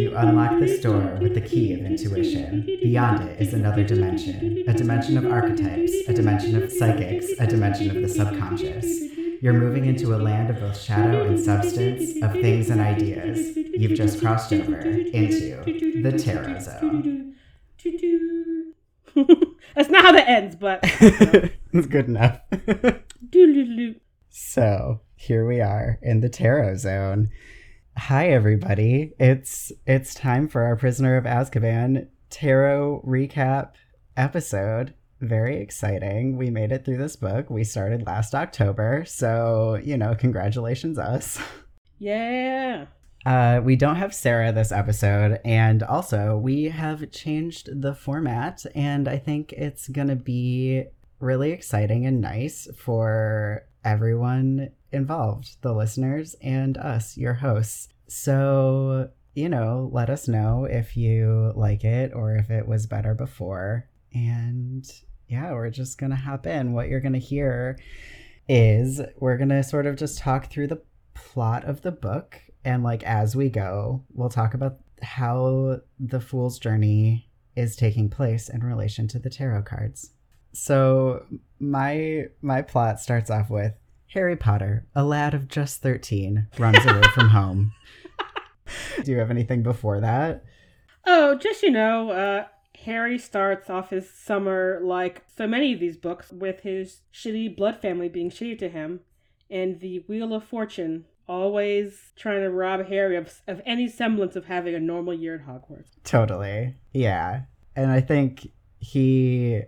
You unlock this door with the key of intuition. Beyond it is another dimension a dimension of archetypes, a dimension of psychics, a dimension of the subconscious. You're moving into a land of both shadow and substance, of things and ideas. You've just crossed over into the Tarot Zone. That's not how that ends, but it's good enough. so here we are in the Tarot Zone. Hi everybody. It's it's time for our Prisoner of Azkaban tarot recap episode. Very exciting. We made it through this book. We started last October, so, you know, congratulations us. Yeah. Uh, we don't have Sarah this episode, and also we have changed the format, and I think it's gonna be really exciting and nice for everyone involved the listeners and us, your hosts. So, you know, let us know if you like it or if it was better before. And yeah, we're just going to hop in. What you're going to hear is we're going to sort of just talk through the plot of the book. And like as we go, we'll talk about how the Fool's Journey is taking place in relation to the tarot cards. So my my plot starts off with Harry Potter, a lad of just 13, runs away from home. Do you have anything before that? Oh, just you know, uh, Harry starts off his summer like so many of these books with his shitty blood family being shitty to him, and the Wheel of Fortune always trying to rob Harry of, of any semblance of having a normal year at Hogwarts. Totally. Yeah. And I think he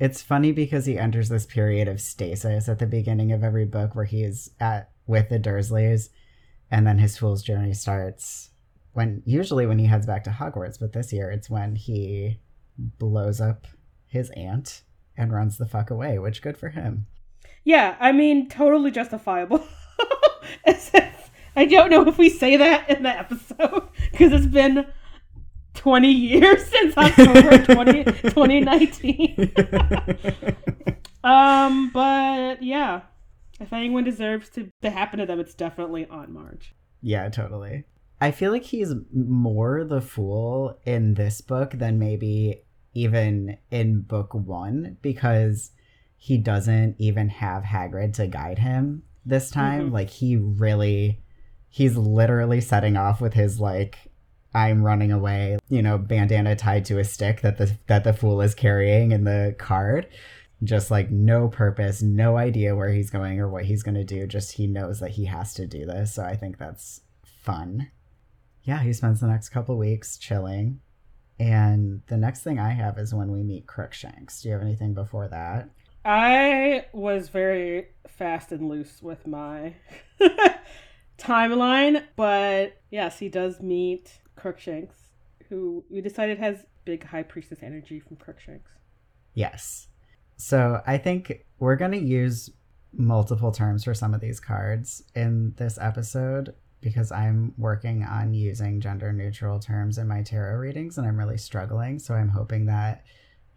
it's funny because he enters this period of stasis at the beginning of every book where he's at with the Dursleys and then his fool's journey starts when usually when he heads back to Hogwarts, but this year it's when he blows up his aunt and runs the fuck away, which good for him. Yeah, I mean totally justifiable. I don't know if we say that in the episode because it's been 20 years since October 20, 2019. um, but yeah, if anyone deserves to, to happen to them, it's definitely on Marge. Yeah, totally. I feel like he's more the fool in this book than maybe even in book one because he doesn't even have Hagrid to guide him this time. Mm-hmm. Like, he really, he's literally setting off with his, like, I'm running away, you know, bandana tied to a stick that the that the fool is carrying in the card. Just like no purpose, no idea where he's going or what he's going to do, just he knows that he has to do this. So I think that's fun. Yeah, he spends the next couple weeks chilling. And the next thing I have is when we meet Crookshanks. Do you have anything before that? I was very fast and loose with my timeline, but yes, he does meet Crookshanks, who we decided has big high priestess energy from Crookshanks. Yes. So I think we're going to use multiple terms for some of these cards in this episode because I'm working on using gender neutral terms in my tarot readings and I'm really struggling. So I'm hoping that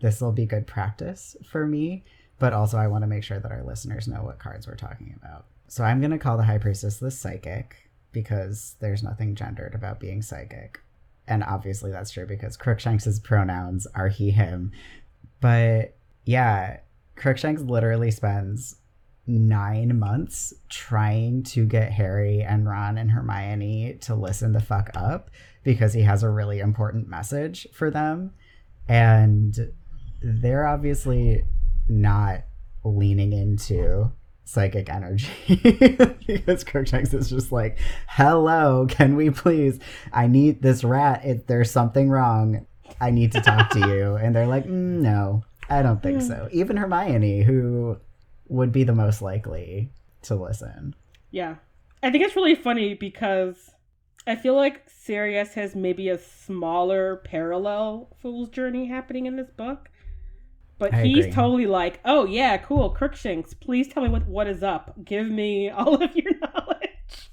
this will be good practice for me. But also, I want to make sure that our listeners know what cards we're talking about. So I'm going to call the High Priestess the Psychic because there's nothing gendered about being psychic. And obviously that's true because Crookshanks's pronouns are he, him. But yeah, Crookshanks literally spends nine months trying to get Harry and Ron and Hermione to listen the fuck up because he has a really important message for them. And they're obviously not leaning into psychic energy because Crookshanks is just like, "Hello, can we please? I need this rat. If there's something wrong, I need to talk to you." And they're like, mm, "No, I don't think so." Even Hermione, who would be the most likely to listen. Yeah, I think it's really funny because I feel like Sirius has maybe a smaller parallel Fool's Journey happening in this book. But I he's agree. totally like, oh yeah, cool, Crookshanks. Please tell me what what is up. Give me all of your knowledge.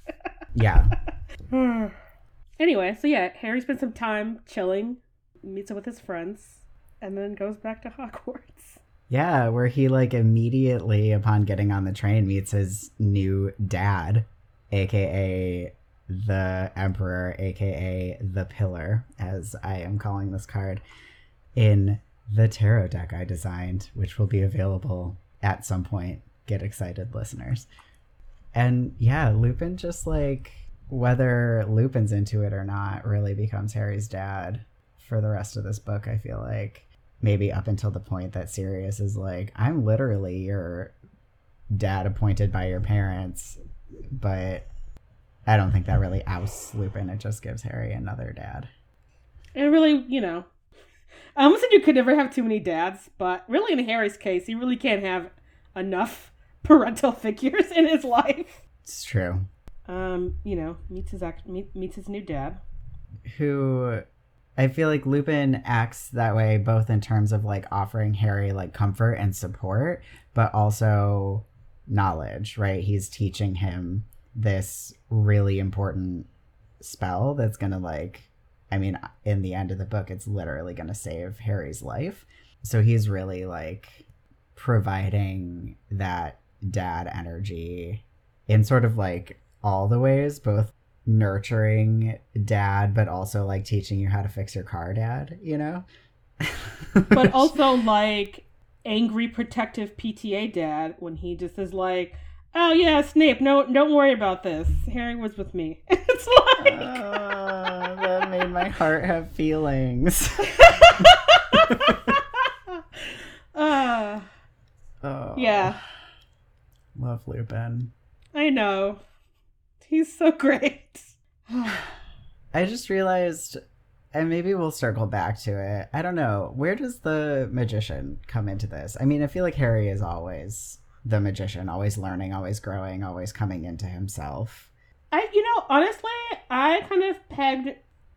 yeah. anyway, so yeah, Harry spends some time chilling, meets up with his friends, and then goes back to Hogwarts. Yeah, where he like immediately upon getting on the train meets his new dad, aka the Emperor, aka the Pillar, as I am calling this card, in the tarot deck I designed, which will be available at some point. Get excited, listeners. And yeah, Lupin just like whether Lupin's into it or not really becomes Harry's dad for the rest of this book, I feel like. Maybe up until the point that Sirius is like, I'm literally your dad appointed by your parents, but I don't think that really ousts Lupin. It just gives Harry another dad. It really, you know, I almost said you could never have too many dads, but really in Harry's case, he really can't have enough parental figures in his life. It's true. Um, you know, meets his act, meet, meets his new dad, who I feel like Lupin acts that way both in terms of like offering Harry like comfort and support, but also knowledge, right? He's teaching him this really important spell that's going to like I mean, in the end of the book it's literally going to save Harry's life. So he's really like providing that dad energy in sort of like all the ways, both nurturing dad but also like teaching you how to fix your car dad, you know? but also like angry protective PTA dad when he just is like, "Oh yeah, Snape, no, don't worry about this. Harry was with me." it's like uh, made my heart have feelings. uh, oh, yeah. Love Ben. I know. He's so great. I just realized and maybe we'll circle back to it. I don't know. Where does the magician come into this? I mean, I feel like Harry is always the magician, always learning, always growing, always coming into himself. I, you know, honestly, I kind of pegged,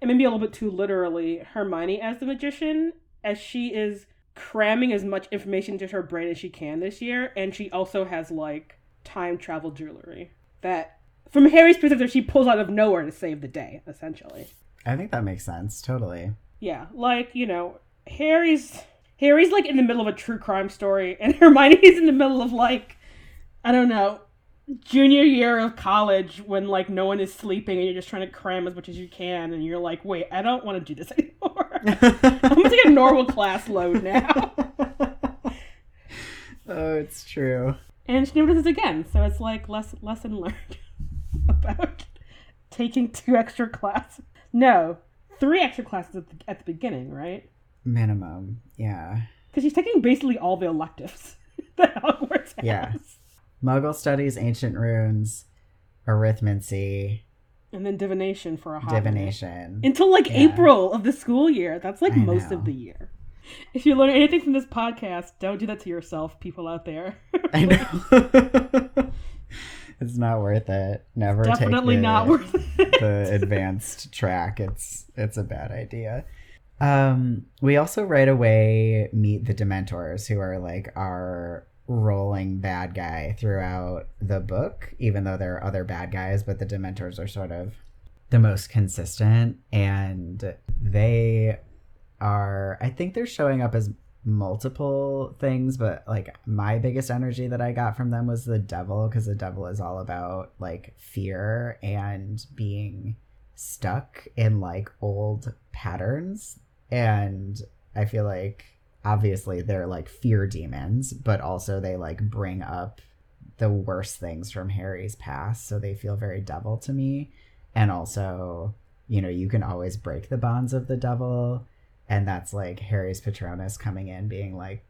and maybe a little bit too literally, Hermione as the magician, as she is cramming as much information into her brain as she can this year, and she also has like time travel jewelry that, from Harry's perspective, she pulls out of nowhere to save the day, essentially. I think that makes sense. Totally. Yeah, like you know, Harry's Harry's like in the middle of a true crime story, and Hermione's in the middle of like, I don't know, junior year of college when like no one is sleeping and you're just trying to cram as much as you can, and you're like, wait, I don't want to do this anymore. I'm gonna take a normal class load now. oh, it's true. And she never does this again, so it's like less lesson learned about taking two extra classes. No, three extra classes at the, at the beginning, right? Minimum, yeah. Because she's taking basically all the electives that Hogwarts has. Yeah. Muggle studies, ancient runes, arithmancy, and then divination for a hot divination minute. until like yeah. April of the school year. That's like I most know. of the year. If you learn anything from this podcast, don't do that to yourself, people out there. I know. it's not worth it. Never it's definitely the, not worth it. the advanced track. It's it's a bad idea. Um, we also right away meet the Dementors, who are like our rolling bad guy throughout the book. Even though there are other bad guys, but the Dementors are sort of the most consistent, and they are. I think they're showing up as multiple things, but like my biggest energy that I got from them was the devil because the devil is all about like fear and being stuck in like old patterns. And I feel like obviously they're like fear demons, but also they like bring up the worst things from Harry's past. So they feel very devil to me. And also, you know, you can always break the bonds of the devil and that's like Harry's Patronus coming in, being like,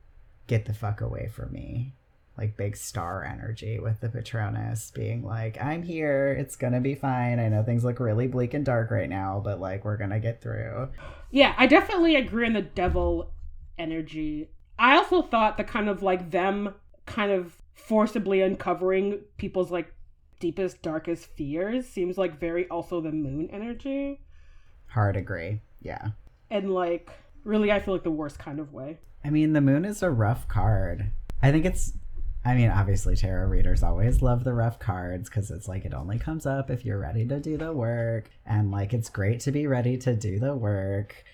"Get the fuck away from me." Like big star energy with the Patronus being like, I'm here. It's to be fine. I know things look really bleak and dark right now, but like we're to get through. Yeah, I definitely agree on the devil energy. I also thought the kind of like them kind of forcibly uncovering people's like deepest, darkest fears seems like very also the moon energy. Hard agree. Yeah and like really I feel like the worst kind of way. I mean, the moon is a rough card. I think it's I mean, obviously tarot readers always love the rough cards cuz it's like it only comes up if you're ready to do the work and like it's great to be ready to do the work.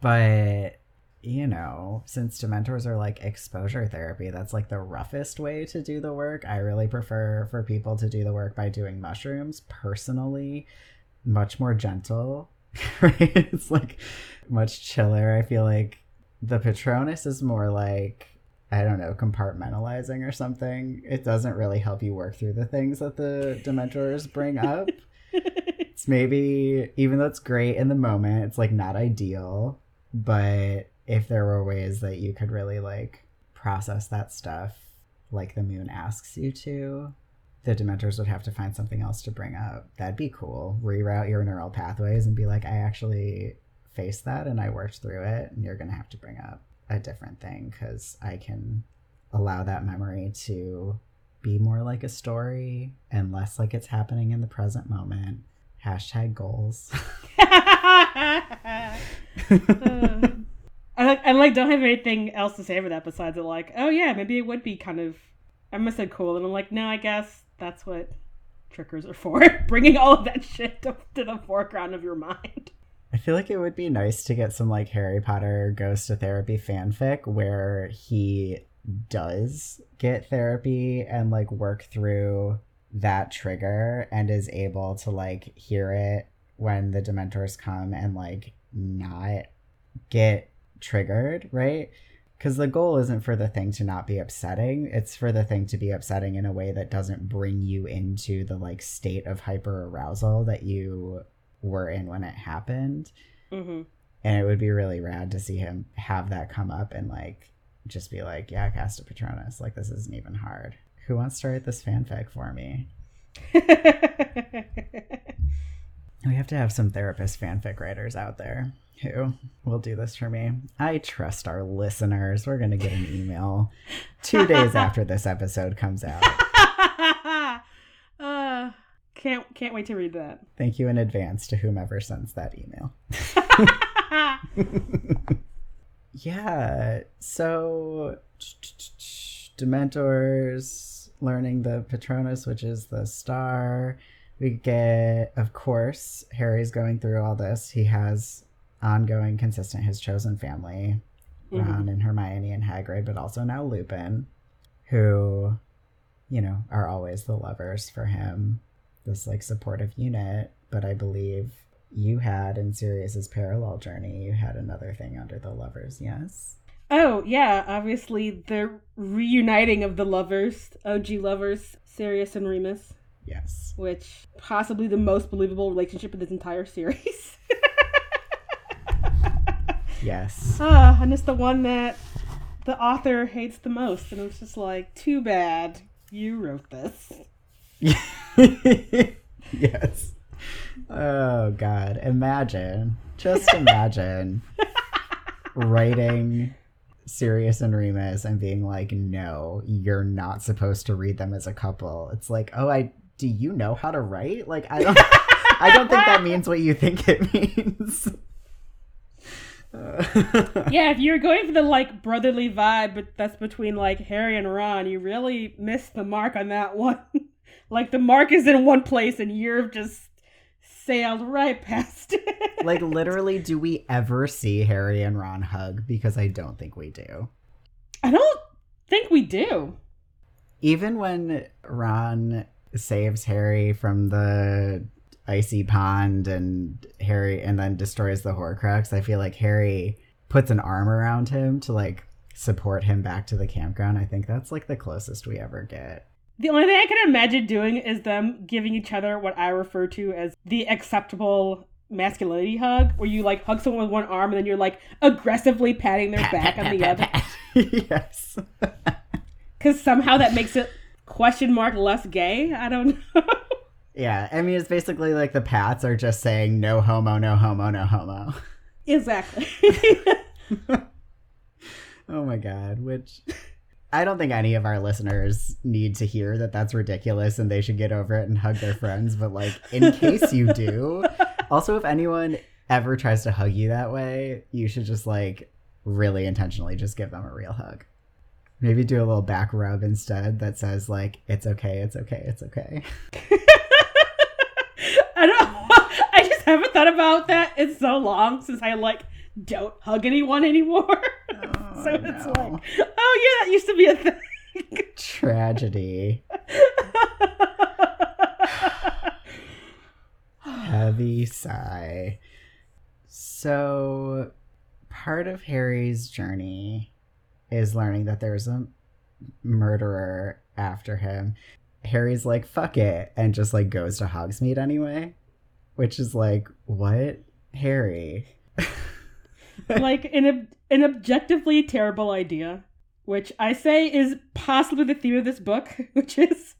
But you know, since dementors are like exposure therapy, that's like the roughest way to do the work. I really prefer for people to do the work by doing mushrooms personally much more gentle. Right? It's like much chiller. I feel like the Patronus is more like I don't know, compartmentalizing or something. It doesn't really help you work through the things that the Dementors bring up. it's maybe even though it's great in the moment, it's like not ideal. But if there were ways that you could really like process that stuff like the moon asks you to, the Dementors would have to find something else to bring up. That'd be cool. Reroute your neural pathways and be like, I actually faced that and I worked through it, and you're gonna have to bring up a different thing because I can allow that memory to be more like a story and less like it's happening in the present moment. Hashtag goals. Uh, I like I like don't have anything else to say for that besides it like, oh yeah, maybe it would be kind of I must have cool and I'm like, no, I guess that's what trickers are for. Bringing all of that shit to, to the foreground of your mind. I feel like it would be nice to get some like Harry Potter goes to therapy fanfic where he does get therapy and like work through that trigger and is able to like hear it when the dementors come and like not get triggered, right? Because the goal isn't for the thing to not be upsetting, it's for the thing to be upsetting in a way that doesn't bring you into the like state of hyper arousal that you were in when it happened. Mm-hmm. And it would be really rad to see him have that come up and like just be like, yeah, cast a Patronus. Like, this isn't even hard. Who wants to write this fanfic for me? we have to have some therapist fanfic writers out there who will do this for me. I trust our listeners. We're going to get an email two days after this episode comes out. uh, can't can't wait to read that. Thank you in advance to whomever sends that email. yeah. So Dementors learning the Patronus, which is the star. We get, of course, Harry's going through all this. He has ongoing, consistent, his chosen family, mm-hmm. Ron and Hermione and Hagrid, but also now Lupin, who, you know, are always the lovers for him this like supportive unit, but I believe you had in Sirius's parallel journey, you had another thing under the lovers, yes? Oh, yeah, obviously the reuniting of the lovers, OG lovers, Sirius and Remus. Yes. Which possibly the most believable relationship in this entire series. yes. Ah, and it's the one that the author hates the most, and it's just like, too bad you wrote this. yes. Oh God! Imagine, just imagine writing Sirius and Remus and being like, "No, you're not supposed to read them as a couple." It's like, oh, I do you know how to write? Like, I don't, I don't think that means what you think it means. Uh, yeah, if you're going for the like brotherly vibe, but that's between like Harry and Ron, you really missed the mark on that one. Like the mark is in one place and you're just sailed right past it. like literally, do we ever see Harry and Ron hug? Because I don't think we do. I don't think we do. Even when Ron saves Harry from the icy pond and Harry and then destroys the Horcrux, I feel like Harry puts an arm around him to like support him back to the campground. I think that's like the closest we ever get. The only thing I can imagine doing is them giving each other what I refer to as the acceptable masculinity hug, where you like hug someone with one arm and then you're like aggressively patting their back on the other. yes. Because somehow that makes it question mark less gay. I don't know. Yeah, I mean it's basically like the pats are just saying no homo, no homo, no homo. Exactly. oh my god, which I don't think any of our listeners need to hear that that's ridiculous and they should get over it and hug their friends. But, like, in case you do, also, if anyone ever tries to hug you that way, you should just, like, really intentionally just give them a real hug. Maybe do a little back rub instead that says, like, it's okay, it's okay, it's okay. I don't I just haven't thought about that in so long since I, like, don't hug anyone anymore. Oh, so it's no. like, oh yeah, that used to be a thing. Tragedy. Heavy sigh. So, part of Harry's journey is learning that there's a murderer after him. Harry's like, fuck it, and just like goes to Hogsmeade anyway. Which is like, what? Harry. like an an objectively terrible idea, which I say is possibly the theme of this book, which is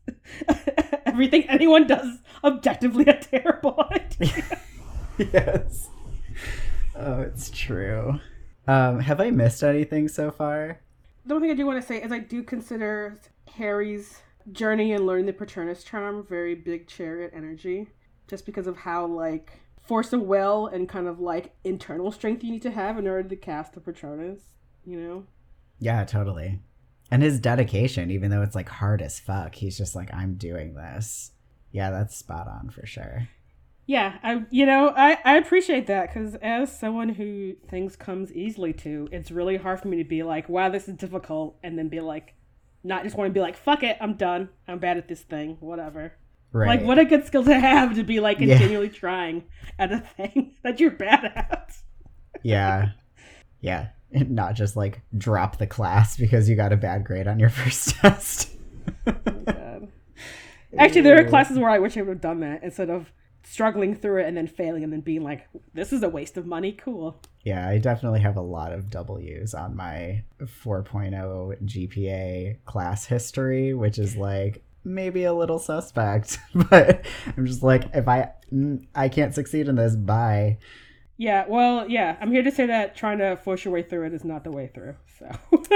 everything anyone does objectively a terrible idea. yes. Oh, it's true. Um, have I missed anything so far? The only thing I do want to say is I do consider Harry's journey and learn the Patronus charm very big chariot energy, just because of how like force of will and kind of like internal strength you need to have in order to cast the Patronus, you know? Yeah, totally. And his dedication, even though it's like hard as fuck, he's just like, I'm doing this. Yeah, that's spot on for sure. Yeah, I you know I I appreciate that because as someone who things comes easily to, it's really hard for me to be like, wow, this is difficult, and then be like, not just want to be like, fuck it, I'm done, I'm bad at this thing, whatever. Right. Like, what a good skill to have to be like continually yeah. trying at a thing that you're bad at. yeah. Yeah. And not just like drop the class because you got a bad grade on your first test. oh Actually, there are classes where I wish I would have done that instead of struggling through it and then failing and then being like, this is a waste of money. Cool. Yeah, I definitely have a lot of W's on my 4.0 GPA class history, which is like, maybe a little suspect, but I'm just like, if I I can't succeed in this, bye. Yeah, well, yeah, I'm here to say that trying to force your way through it is not the way through. So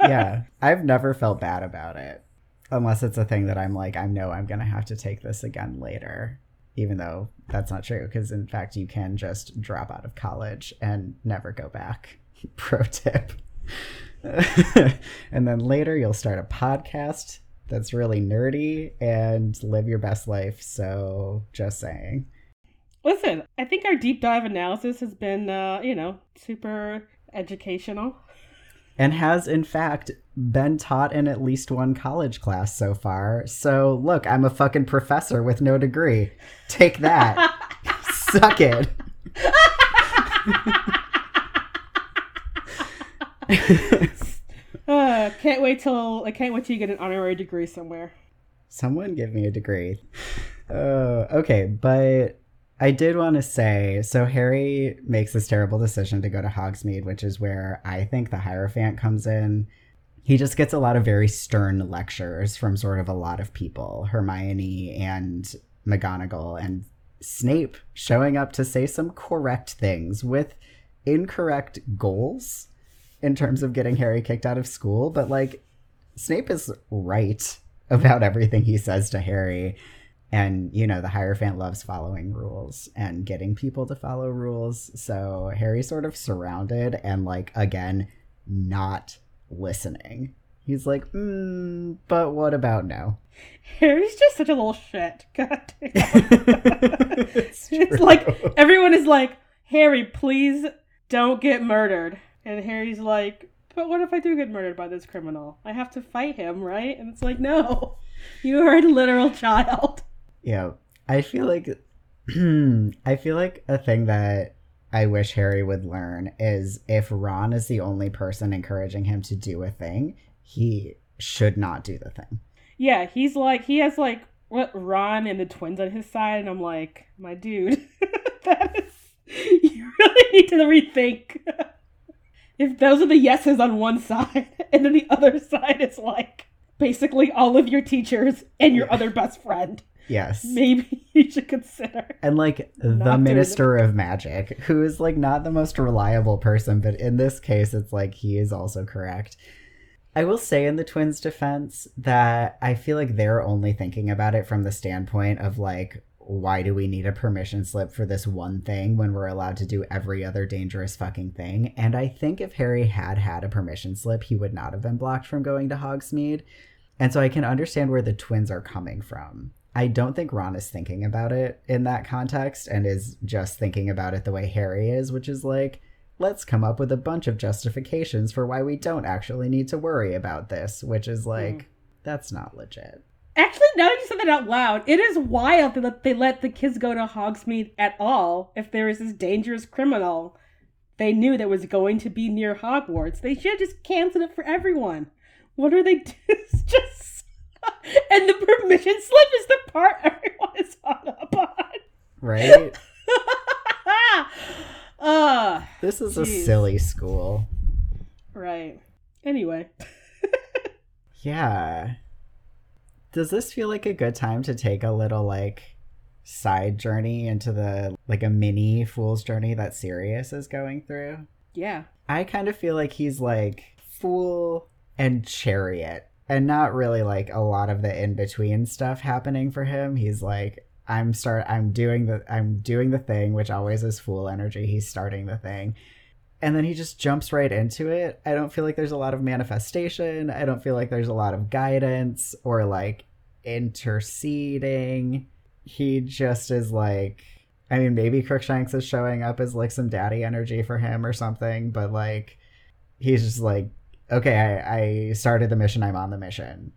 yeah, I've never felt bad about it, unless it's a thing that I'm like, I know I'm gonna have to take this again later, even though that's not true. Because in fact, you can just drop out of college and never go back. Pro tip. and then later you'll start a podcast that's really nerdy and live your best life. So, just saying. Listen, I think our deep dive analysis has been, uh, you know, super educational. And has, in fact, been taught in at least one college class so far. So, look, I'm a fucking professor with no degree. Take that. Suck it. Uh, can't wait till I can't wait till you get an honorary degree somewhere. Someone give me a degree. Uh, okay, but I did want to say so Harry makes this terrible decision to go to Hogsmeade, which is where I think the Hierophant comes in. He just gets a lot of very stern lectures from sort of a lot of people, Hermione and McGonagall and Snape showing up to say some correct things with incorrect goals in terms of getting Harry kicked out of school, but like Snape is right about everything he says to Harry. And, you know, the Hierophant loves following rules and getting people to follow rules. So Harry's sort of surrounded and, like, again, not listening. He's like, mm, but what about now? Harry's just such a little shit. God damn. it's, it's like everyone is like, Harry, please don't get murdered. And Harry's like, but what if I do get murdered by this criminal? I have to fight him, right? And it's like, no, you are a literal child. Yeah, I feel like, I feel like a thing that I wish Harry would learn is if Ron is the only person encouraging him to do a thing, he should not do the thing. Yeah, he's like, he has like, what, Ron and the twins on his side, and I'm like, my dude, that is, you really need to rethink if those are the yeses on one side, and then the other side is like basically all of your teachers and your yeah. other best friend. Yes. Maybe you should consider. And like the Minister of Magic, who is like not the most reliable person, but in this case, it's like he is also correct. I will say in the twins' defense that I feel like they're only thinking about it from the standpoint of like, why do we need a permission slip for this one thing when we're allowed to do every other dangerous fucking thing? And I think if Harry had had a permission slip, he would not have been blocked from going to Hogsmeade. And so I can understand where the twins are coming from. I don't think Ron is thinking about it in that context and is just thinking about it the way Harry is, which is like, let's come up with a bunch of justifications for why we don't actually need to worry about this, which is like, mm. that's not legit. Actually, now that you said that out loud, it is wild that they let the kids go to Hogsmeade at all if there is this dangerous criminal they knew that was going to be near Hogwarts. They should have just canceled it for everyone. What are they doing? Just. and the permission slip is the part everyone is hung up on. Right? uh, this is geez. a silly school. Right. Anyway. yeah. Does this feel like a good time to take a little like side journey into the like a mini fool's journey that Sirius is going through? Yeah. I kind of feel like he's like fool and chariot and not really like a lot of the in between stuff happening for him. He's like I'm start I'm doing the I'm doing the thing, which always is fool energy. He's starting the thing. And then he just jumps right into it. I don't feel like there's a lot of manifestation. I don't feel like there's a lot of guidance or like interceding. He just is like I mean maybe Crookshanks is showing up as like some daddy energy for him or something, but like he's just like, okay, I, I started the mission, I'm on the mission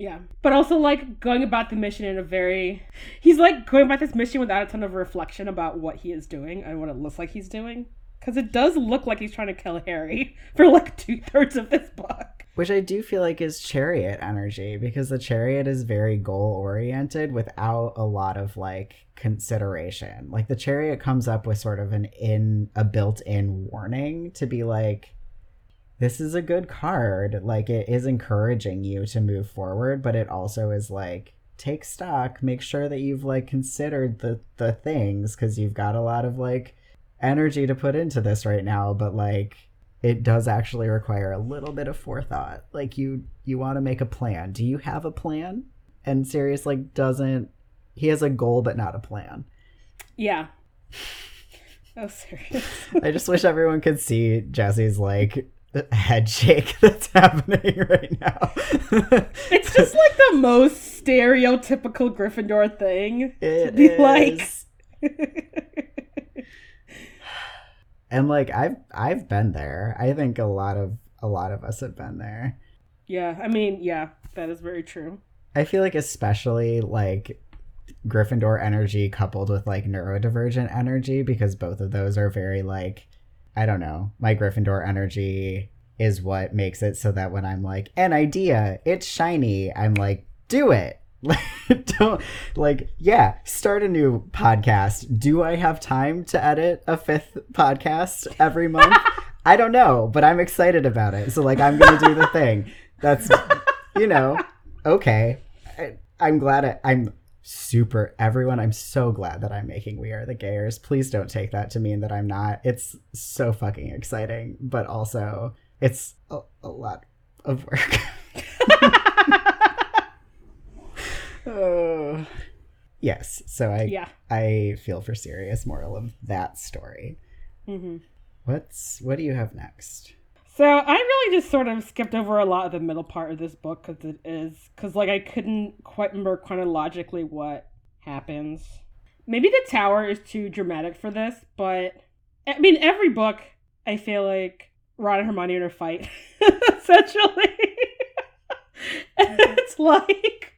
yeah. But also like going about the mission in a very he's like going about this mission without a ton of reflection about what he is doing and what it looks like he's doing. Because it does look like he's trying to kill Harry for like two thirds of this book. Which I do feel like is chariot energy because the chariot is very goal oriented without a lot of like consideration. Like the chariot comes up with sort of an in a built in warning to be like, this is a good card. Like it is encouraging you to move forward, but it also is like take stock, make sure that you've like considered the the things cuz you've got a lot of like energy to put into this right now, but like it does actually require a little bit of forethought. Like you you want to make a plan. Do you have a plan? And Sirius like doesn't he has a goal but not a plan. Yeah. Oh, Sirius. I just wish everyone could see Jesse's like head shake that's happening right now. it's just like the most stereotypical Gryffindor thing it to be is. like. and like I've I've been there. I think a lot of a lot of us have been there. Yeah, I mean, yeah, that is very true. I feel like especially like Gryffindor energy coupled with like neurodivergent energy because both of those are very like I don't know, my Gryffindor energy is what makes it so that when I'm like, an idea, it's shiny, I'm like, do it. don't like yeah start a new podcast. Do i have time to edit a fifth podcast every month? I don't know but i'm excited about it. So like i'm gonna do the thing. That's you know okay. I, i'm glad I, i'm super everyone i'm so glad that i'm making we are the gayers. Please don't take that to mean that i'm not. It's so fucking exciting but also it's a, a lot of work. Uh, yes so i yeah. I feel for Sirius moral of that story. Mm-hmm. what's what do you have next so I really just sort of skipped over a lot of the middle part of this book because it is because like I couldn't quite remember chronologically what happens. Maybe the tower is too dramatic for this, but I mean every book I feel like Ron and Hermione in a fight essentially. it's like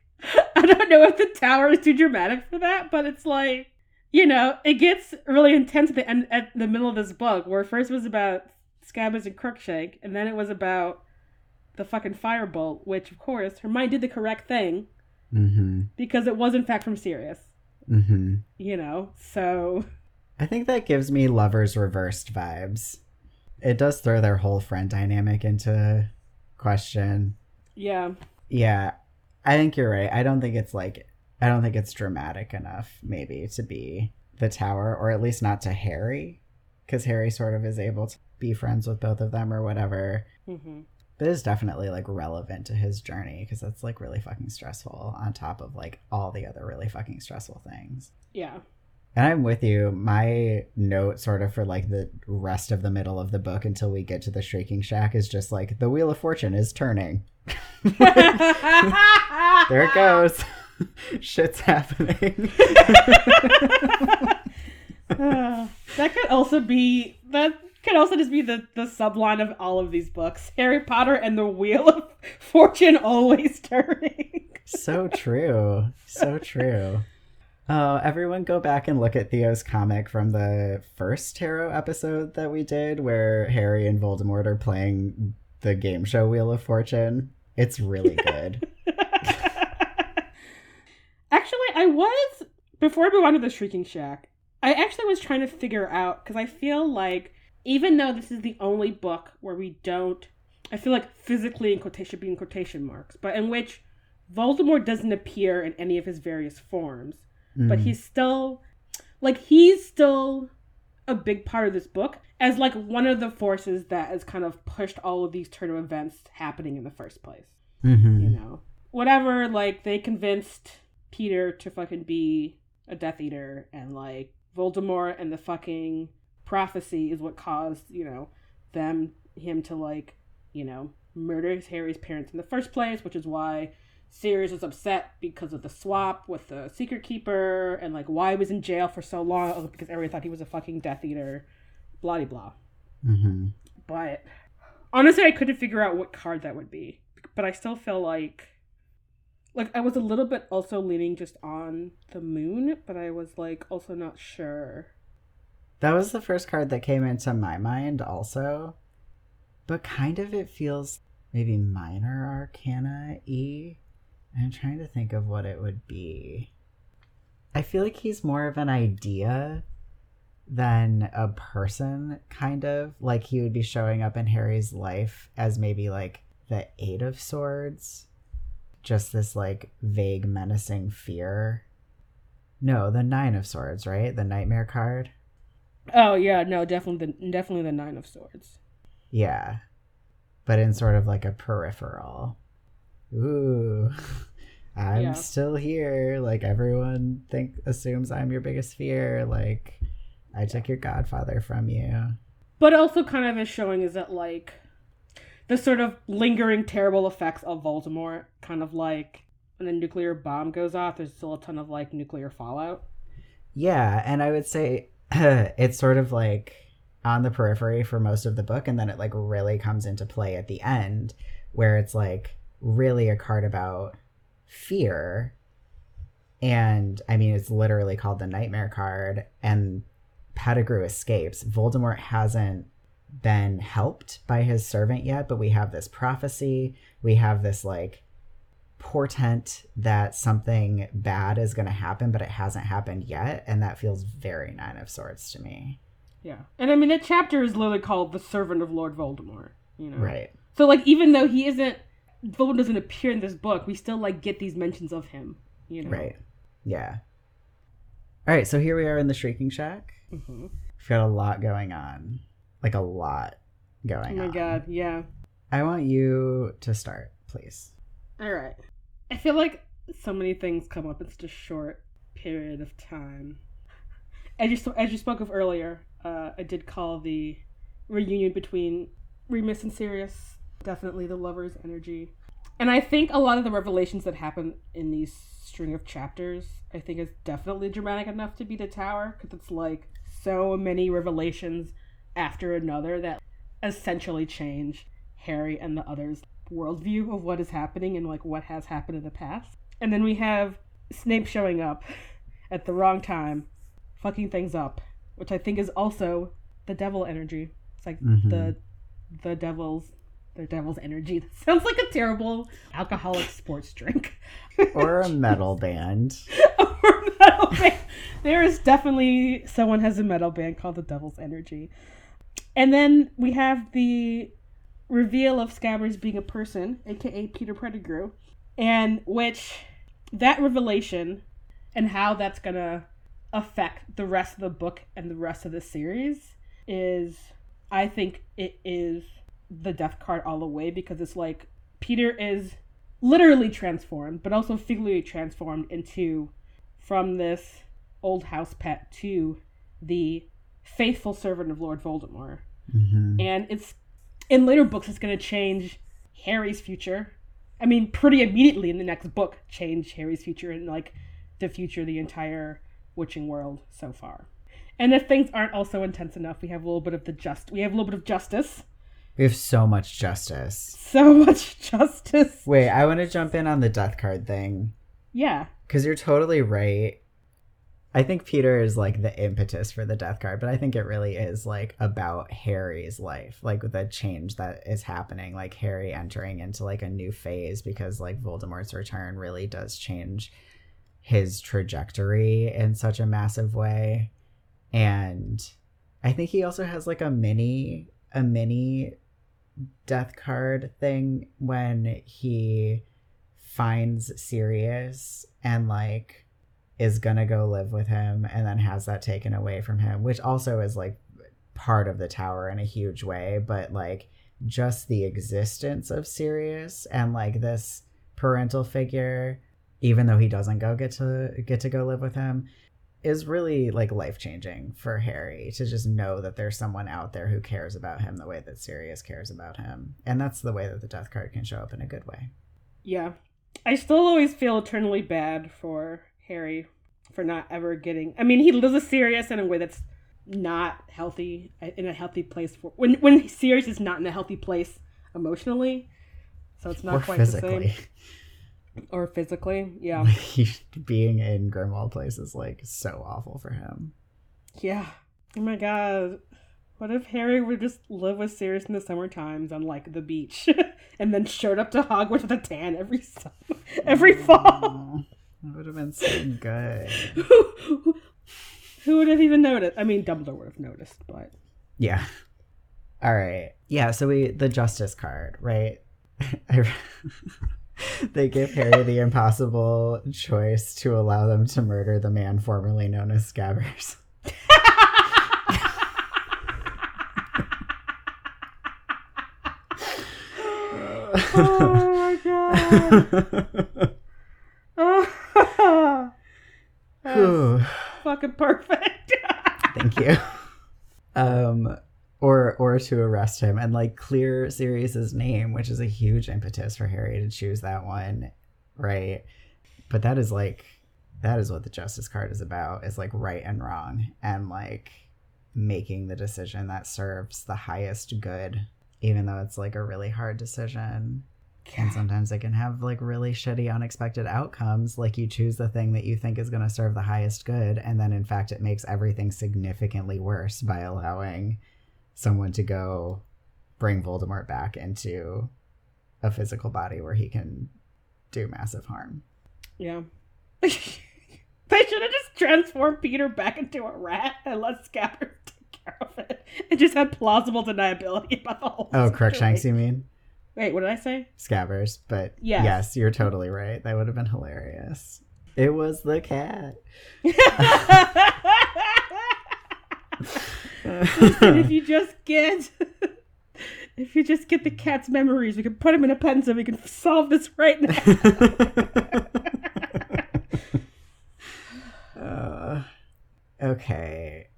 I don't know if the tower is too dramatic for that, but it's like you know it gets really intense at the end at the middle of this book where first was about Scabbers and Crookshank, and then it was about the fucking firebolt, which of course Hermione did the correct thing mm-hmm. because it was in fact from Sirius. Mm-hmm. You know, so I think that gives me lovers reversed vibes. It does throw their whole friend dynamic into question. Yeah. Yeah. I think you're right. I don't think it's like I don't think it's dramatic enough maybe to be the tower or at least not to Harry because Harry sort of is able to be friends with both of them or whatever. Mm-hmm. But it's definitely like relevant to his journey because that's like really fucking stressful on top of like all the other really fucking stressful things. Yeah. And I'm with you. My note, sort of, for like the rest of the middle of the book until we get to the Shrieking Shack is just like the Wheel of Fortune is turning. there it goes. Shit's happening. uh, that could also be that could also just be the, the subline of all of these books. Harry Potter and the Wheel of Fortune always turning. so true. So true. Oh, everyone go back and look at Theo's comic from the first tarot episode that we did where Harry and Voldemort are playing the game show Wheel of Fortune. It's really good. actually, I was before I move on to the Shrieking Shack. I actually was trying to figure out because I feel like even though this is the only book where we don't, I feel like physically in quotation being quotation marks, but in which Voldemort doesn't appear in any of his various forms, mm. but he's still like he's still a big part of this book as like one of the forces that has kind of pushed all of these turn of events happening in the first place. Mm-hmm. You know, whatever. Like they convinced Peter to fucking be a Death Eater, and like Voldemort and the fucking prophecy is what caused you know them him to like you know murder Harry's parents in the first place, which is why Sirius was upset because of the swap with the Secret Keeper and like why he was in jail for so long because everyone thought he was a fucking Death Eater, blah blah. Mm-hmm. But honestly, I couldn't figure out what card that would be. But I still feel like like I was a little bit also leaning just on the moon, but I was like also not sure. That was the first card that came into my mind also. But kind of it feels maybe minor arcana e. I'm trying to think of what it would be. I feel like he's more of an idea than a person, kind of. Like he would be showing up in Harry's life as maybe like the Eight of Swords. Just this like vague, menacing fear. No, the Nine of Swords, right? The Nightmare card. Oh yeah, no, definitely the definitely the Nine of Swords. Yeah. But in sort of like a peripheral. Ooh. I'm yeah. still here. Like everyone think assumes I'm your biggest fear. Like I took your godfather from you. But also kind of is showing is that like the sort of lingering terrible effects of Voldemort, kind of like when a nuclear bomb goes off, there's still a ton of like nuclear fallout. Yeah, and I would say it's sort of like on the periphery for most of the book, and then it like really comes into play at the end, where it's like really a card about fear. And I mean, it's literally called the Nightmare card, and Pettigrew escapes. Voldemort hasn't been helped by his servant yet, but we have this prophecy. We have this like portent that something bad is going to happen, but it hasn't happened yet. And that feels very Nine of Swords to me. Yeah. And I mean, the chapter is literally called The Servant of Lord Voldemort, you know? Right. So, like, even though he isn't, Voldemort doesn't appear in this book, we still, like, get these mentions of him, you know? Right. Yeah. All right. So here we are in the Shrieking Shack. Mm-hmm. We've got a lot going on. Like, a lot going on. Oh my on. god, yeah. I want you to start, please. All right. I feel like so many things come up in such a short period of time. As you as you spoke of earlier, uh, I did call the reunion between Remus and Sirius definitely the lover's energy, and I think a lot of the revelations that happen in these string of chapters, I think, is definitely dramatic enough to be the Tower because it's like so many revelations after another that essentially change Harry and the others' worldview of what is happening and like what has happened in the past. And then we have Snape showing up at the wrong time, fucking things up, which I think is also the devil energy. It's like mm-hmm. the the devil's the devil's energy. That sounds like a terrible alcoholic sports drink. or a metal band. or metal band. There is definitely someone has a metal band called the Devil's Energy. And then we have the reveal of Scabbers being a person, aka Peter Pettigrew, and which that revelation and how that's gonna affect the rest of the book and the rest of the series is I think it is the death card all the way because it's like Peter is literally transformed, but also figuratively transformed into from this old house pet to the faithful servant of Lord Voldemort. Mm-hmm. And it's in later books it's going to change Harry's future. I mean, pretty immediately in the next book, change Harry's future and like the future of the entire witching world so far. And if things aren't also intense enough, we have a little bit of the just we have a little bit of justice We have so much justice. So much justice. Wait, I want to jump in on the death card thing. Yeah. Because you're totally right. I think Peter is like the impetus for the death card, but I think it really is like about Harry's life, like the change that is happening, like Harry entering into like a new phase because like Voldemort's return really does change his trajectory in such a massive way. And I think he also has like a mini a mini death card thing when he finds Sirius and like is gonna go live with him and then has that taken away from him, which also is like part of the tower in a huge way, but like just the existence of Sirius and like this parental figure, even though he doesn't go get to get to go live with him, is really like life changing for Harry to just know that there's someone out there who cares about him the way that Sirius cares about him. And that's the way that the death card can show up in a good way. Yeah. I still always feel eternally bad for Harry for not ever getting. I mean, he lives with Sirius in a way that's not healthy uh, in a healthy place for when when Sirius is not in a healthy place emotionally. So it's not or quite physically. the same. Or physically, yeah. he, being in Grimmauld Place is like so awful for him. Yeah. Oh my god. What if Harry would just live with Sirius in the summer times on like the beach, and then showed up to Hogwarts with a tan every summer, every mm. fall? That would have been so good. Who would have even noticed? I mean, Dumbledore would have noticed, but yeah. All right. Yeah. So we the justice card, right? they give Harry the impossible choice to allow them to murder the man formerly known as Scabbers. oh my god. Oh. Fucking perfect. Thank you. Um, or or to arrest him and like clear Sirius's name, which is a huge impetus for Harry to choose that one, right? But that is like that is what the justice card is about is like right and wrong and like making the decision that serves the highest good even though it's like a really hard decision and sometimes it can have like really shitty unexpected outcomes like you choose the thing that you think is going to serve the highest good and then in fact it makes everything significantly worse by allowing someone to go bring Voldemort back into a physical body where he can do massive harm. Yeah. they should have just transformed Peter back into a rat and let Scabbers take care of it. It just had plausible deniability about the whole Oh, Crookshanks, you mean? Wait, what did I say? Scabbers, but yes, yes you're totally right. That would have been hilarious. It was the cat. Listen, if you just get if you just get the cat's memories, we can put him in a pen so we can solve this right now. uh, okay.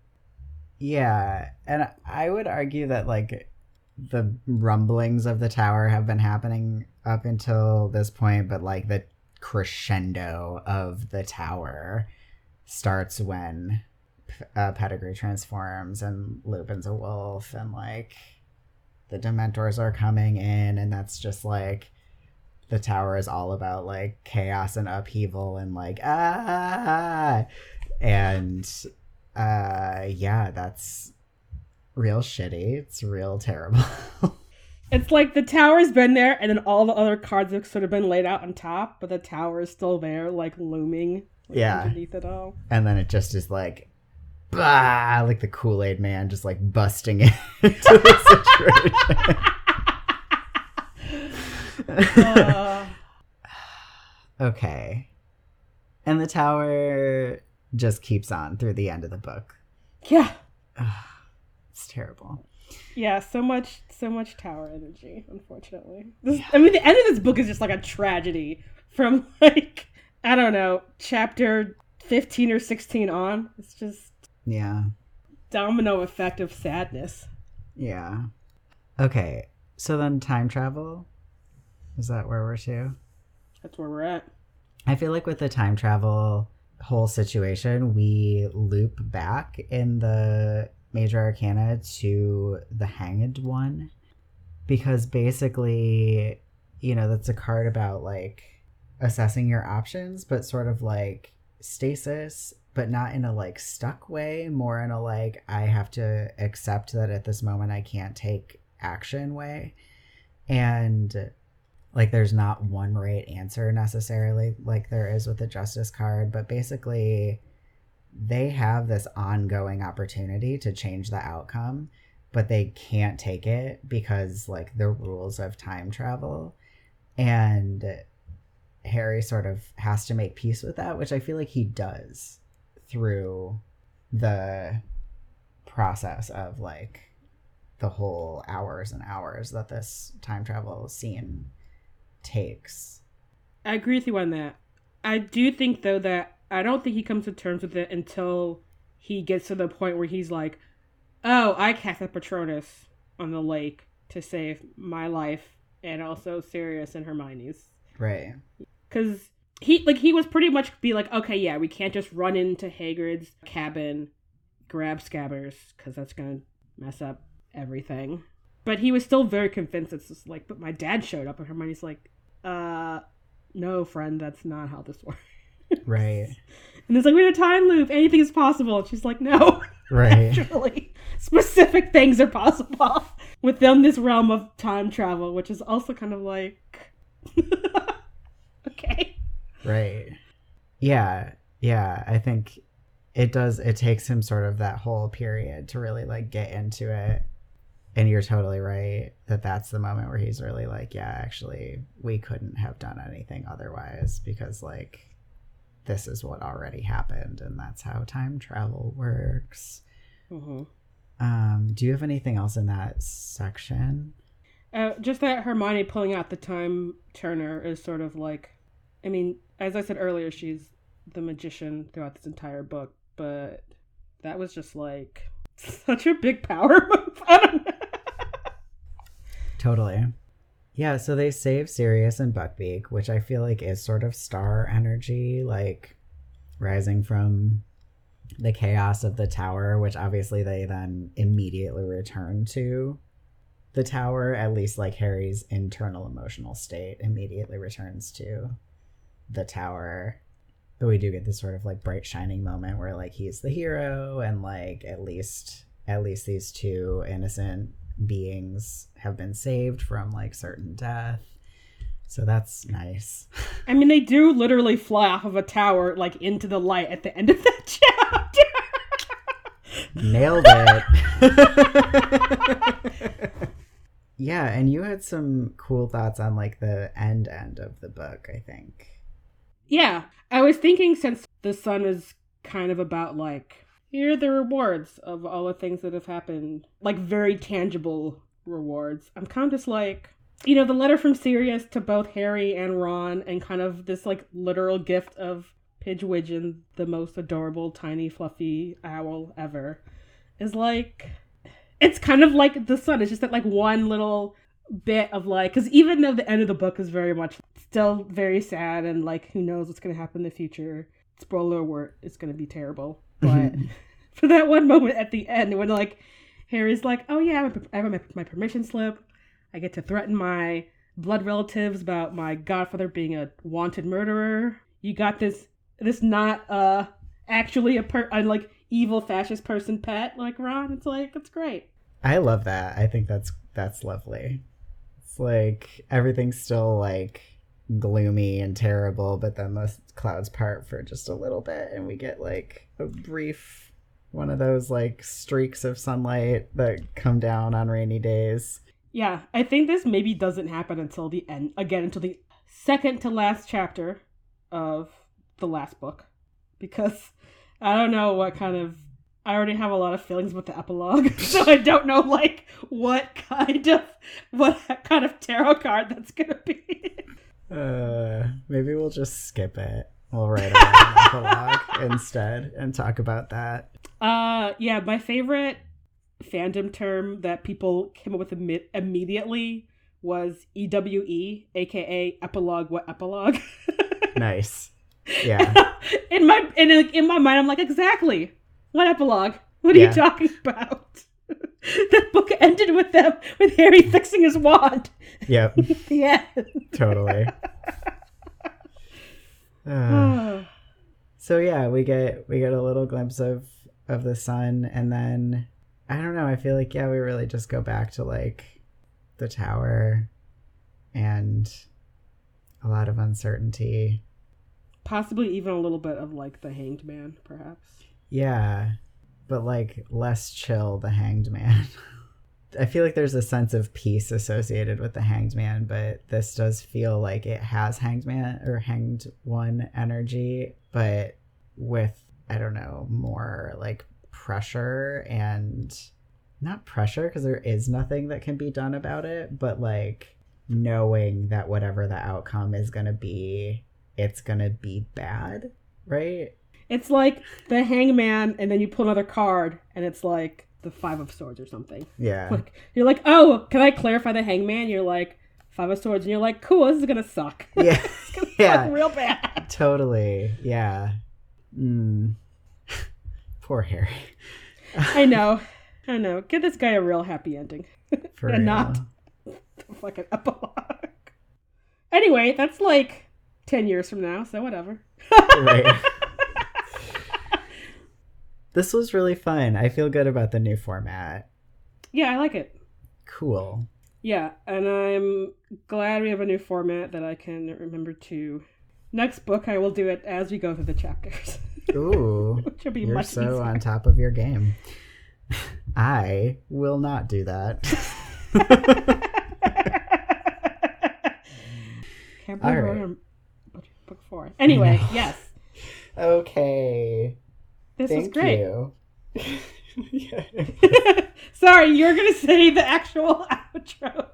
Yeah, and I would argue that like the rumblings of the tower have been happening up until this point, but like the crescendo of the tower starts when uh, Pettigrew transforms and Lupin's a wolf, and like the Dementors are coming in, and that's just like the tower is all about like chaos and upheaval and like ah, and uh, yeah, that's real shitty. It's real terrible. it's like the tower's been there, and then all the other cards have sort of been laid out on top, but the tower is still there, like looming like, yeah. underneath it all. And then it just is like, bah, like the Kool Aid Man just like busting into the situation. uh... okay. And the tower just keeps on through the end of the book. Yeah. It's terrible. Yeah, so much, so much tower energy. Unfortunately, this, yeah. I mean, the end of this book is just like a tragedy. From like, I don't know, chapter fifteen or sixteen on. It's just yeah, domino effect of sadness. Yeah. Okay, so then time travel. Is that where we're to? That's where we're at. I feel like with the time travel whole situation, we loop back in the major arcana to the hanged one because basically, you know, that's a card about like assessing your options, but sort of like stasis, but not in a like stuck way, more in a like, I have to accept that at this moment I can't take action way. And like, there's not one right answer necessarily, like there is with the justice card, but basically, they have this ongoing opportunity to change the outcome but they can't take it because like the rules of time travel. And harry sort of has to make peace with that which i feel like he does through the process of like the whole hours and hours that this time travel scene takes. I agree with you on that. I do think though that i don't think he comes to terms with it until he gets to the point where he's like Oh, I cast a Patronus on the lake to save my life and also Sirius and Hermione's. Right. Because he like he was pretty much be like, okay, yeah, we can't just run into Hagrid's cabin, grab Scabbers because that's gonna mess up everything. But he was still very convinced. It's just like, but my dad showed up, and Hermione's like, uh, no, friend, that's not how this works. Right. And it's like, we're in a time loop. Anything is possible. And she's like, no. Right. Actually, specific things are possible within this realm of time travel, which is also kind of like, okay. Right. Yeah. Yeah. I think it does, it takes him sort of that whole period to really like get into it. And you're totally right that that's the moment where he's really like, yeah, actually, we couldn't have done anything otherwise because, like, this is what already happened and that's how time travel works. Mm-hmm. um, do you have anything else in that section? Uh, just that hermione pulling out the time turner is sort of like i mean as i said earlier she's the magician throughout this entire book but that was just like such a big power move. Totally yeah, so they save Sirius and Buckbeak, which I feel like is sort of star energy, like rising from the chaos of the tower, which obviously they then immediately return to the tower, at least like Harry's internal emotional state immediately returns to the tower. But we do get this sort of like bright shining moment where like he's the hero and like at least at least these two innocent beings have been saved from like certain death. So that's nice. I mean, they do literally fly off of a tower like into the light at the end of that chapter. Nailed it. yeah, and you had some cool thoughts on like the end end of the book, I think. Yeah, I was thinking since the sun is kind of about like here are the rewards of all the things that have happened. Like very tangible rewards. I'm kind of just like, you know, the letter from Sirius to both Harry and Ron, and kind of this like literal gift of Pigwidgeon, the most adorable, tiny, fluffy owl ever, is like, it's kind of like the sun. It's just that like one little bit of like, because even though the end of the book is very much still very sad and like who knows what's going to happen in the future. Spoiler alert, it's going to be terrible. But for that one moment at the end when like Harry's like, "Oh yeah, I have my permission slip. I get to threaten my blood relatives about my godfather being a wanted murderer. You got this this not uh actually a per a, like evil fascist person pet like Ron. It's like it's great. I love that. I think that's that's lovely. It's like everything's still like gloomy and terrible, but then the clouds part for just a little bit and we get like a brief one of those like streaks of sunlight that come down on rainy days. Yeah, I think this maybe doesn't happen until the end again until the second to last chapter of the last book because I don't know what kind of I already have a lot of feelings with the epilogue, so I don't know like what kind of what kind of tarot card that's gonna be. uh, maybe we'll just skip it. We'll write an epilogue instead and talk about that. Uh, yeah, my favorite fandom term that people came up with Im- immediately was EWE, aka epilogue. What epilogue? nice. Yeah. in my in in my mind, I'm like, exactly. What epilogue? What are yeah. you talking about? the book ended with them with Harry fixing his wand. Yep. yeah. Totally. Uh, so yeah, we get we get a little glimpse of of the sun, and then I don't know. I feel like yeah, we really just go back to like the tower and a lot of uncertainty. Possibly even a little bit of like the hanged man, perhaps. Yeah, but like less chill, the hanged man. I feel like there's a sense of peace associated with the hanged man, but this does feel like it has hanged man or hanged one energy, but with I don't know, more like pressure and not pressure because there is nothing that can be done about it, but like knowing that whatever the outcome is going to be, it's going to be bad, right? It's like the hangman, and then you pull another card, and it's like the five of swords or something. Yeah. Like you're like, oh, can I clarify the hangman? You're like five of swords, and you're like, cool, this is gonna suck. Yeah. gonna yeah. real bad. Totally. Yeah. Mm. Poor Harry. I know. I know. Give this guy a real happy ending. For and real. not like an epilogue. Anyway, that's like ten years from now, so whatever. right. This was really fun. I feel good about the new format. Yeah, I like it. Cool. Yeah, and I'm glad we have a new format that I can remember to. Next book, I will do it as we go through the chapters. Ooh. Which will be You're much so easier. on top of your game. I will not do that. Can't believe right. book- four. Anyway, know. yes, okay. This was great. you. Sorry, you're gonna say the actual outro.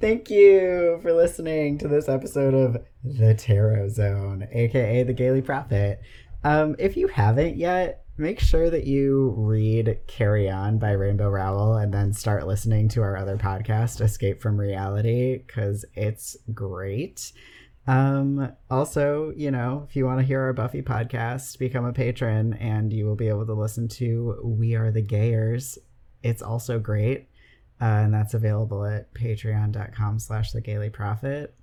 Thank you for listening to this episode of The Tarot Zone, aka The Gayly Prophet. Um, if you haven't yet, make sure that you read Carry On by Rainbow Rowell and then start listening to our other podcast, Escape from Reality, because it's great. Um, also, you know, if you want to hear our Buffy podcast, become a patron and you will be able to listen to We Are the Gayers. It's also great. Uh, and that's available at patreon.com slash the Gayly Prophet.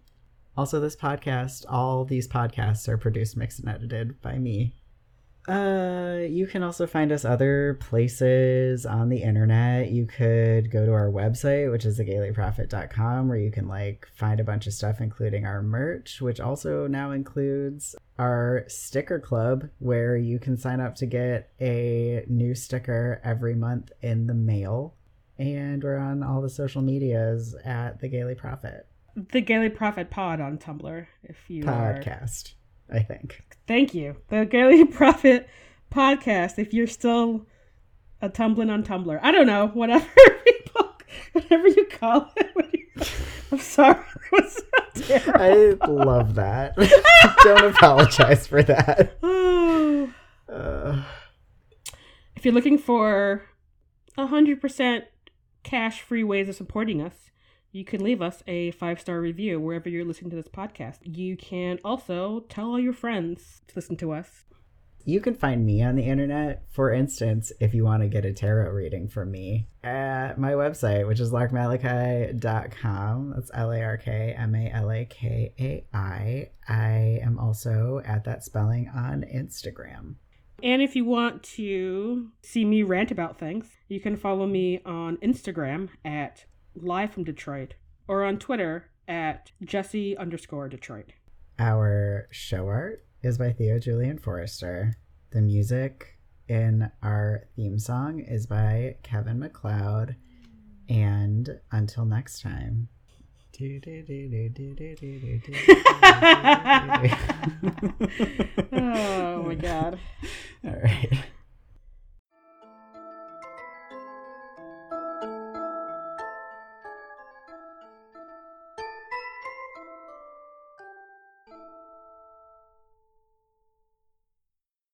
Also, this podcast, all these podcasts are produced, mixed, and edited by me. Uh, you can also find us other places on the internet. You could go to our website, which is thegaylyprophet.com, where you can like find a bunch of stuff, including our merch, which also now includes our sticker club, where you can sign up to get a new sticker every month in the mail. And we're on all the social medias at the Gayly Prophet the Gayly Prophet Pod on Tumblr. If you are, podcast, I think. thank you. The Gayly Prophet Podcast. If you're still a tumbling on Tumblr, I don't know. Whatever people, whatever you call it. I'm sorry. It was so. I love that. Don't apologize for that. Oh. Uh, If you're looking for 100% cash free ways of supporting us, you can leave us a five star review wherever you're listening to this podcast. You can also tell all your friends to listen to us. you can find me on the internet, for instance, if you want to get a tarot reading from me at my website, which is larkmalakai.com. That's L A R K M A L A K A I. I am also at that spelling on Instagram. And if you want to see me rant about things, you can follow me on Instagram at Live from Detroit or on Twitter at Jesse underscore Detroit. Our show art is by Theo Julien Forrester. The music in our theme song is by Kevin MacLeod. And until next time. oh my god. All right.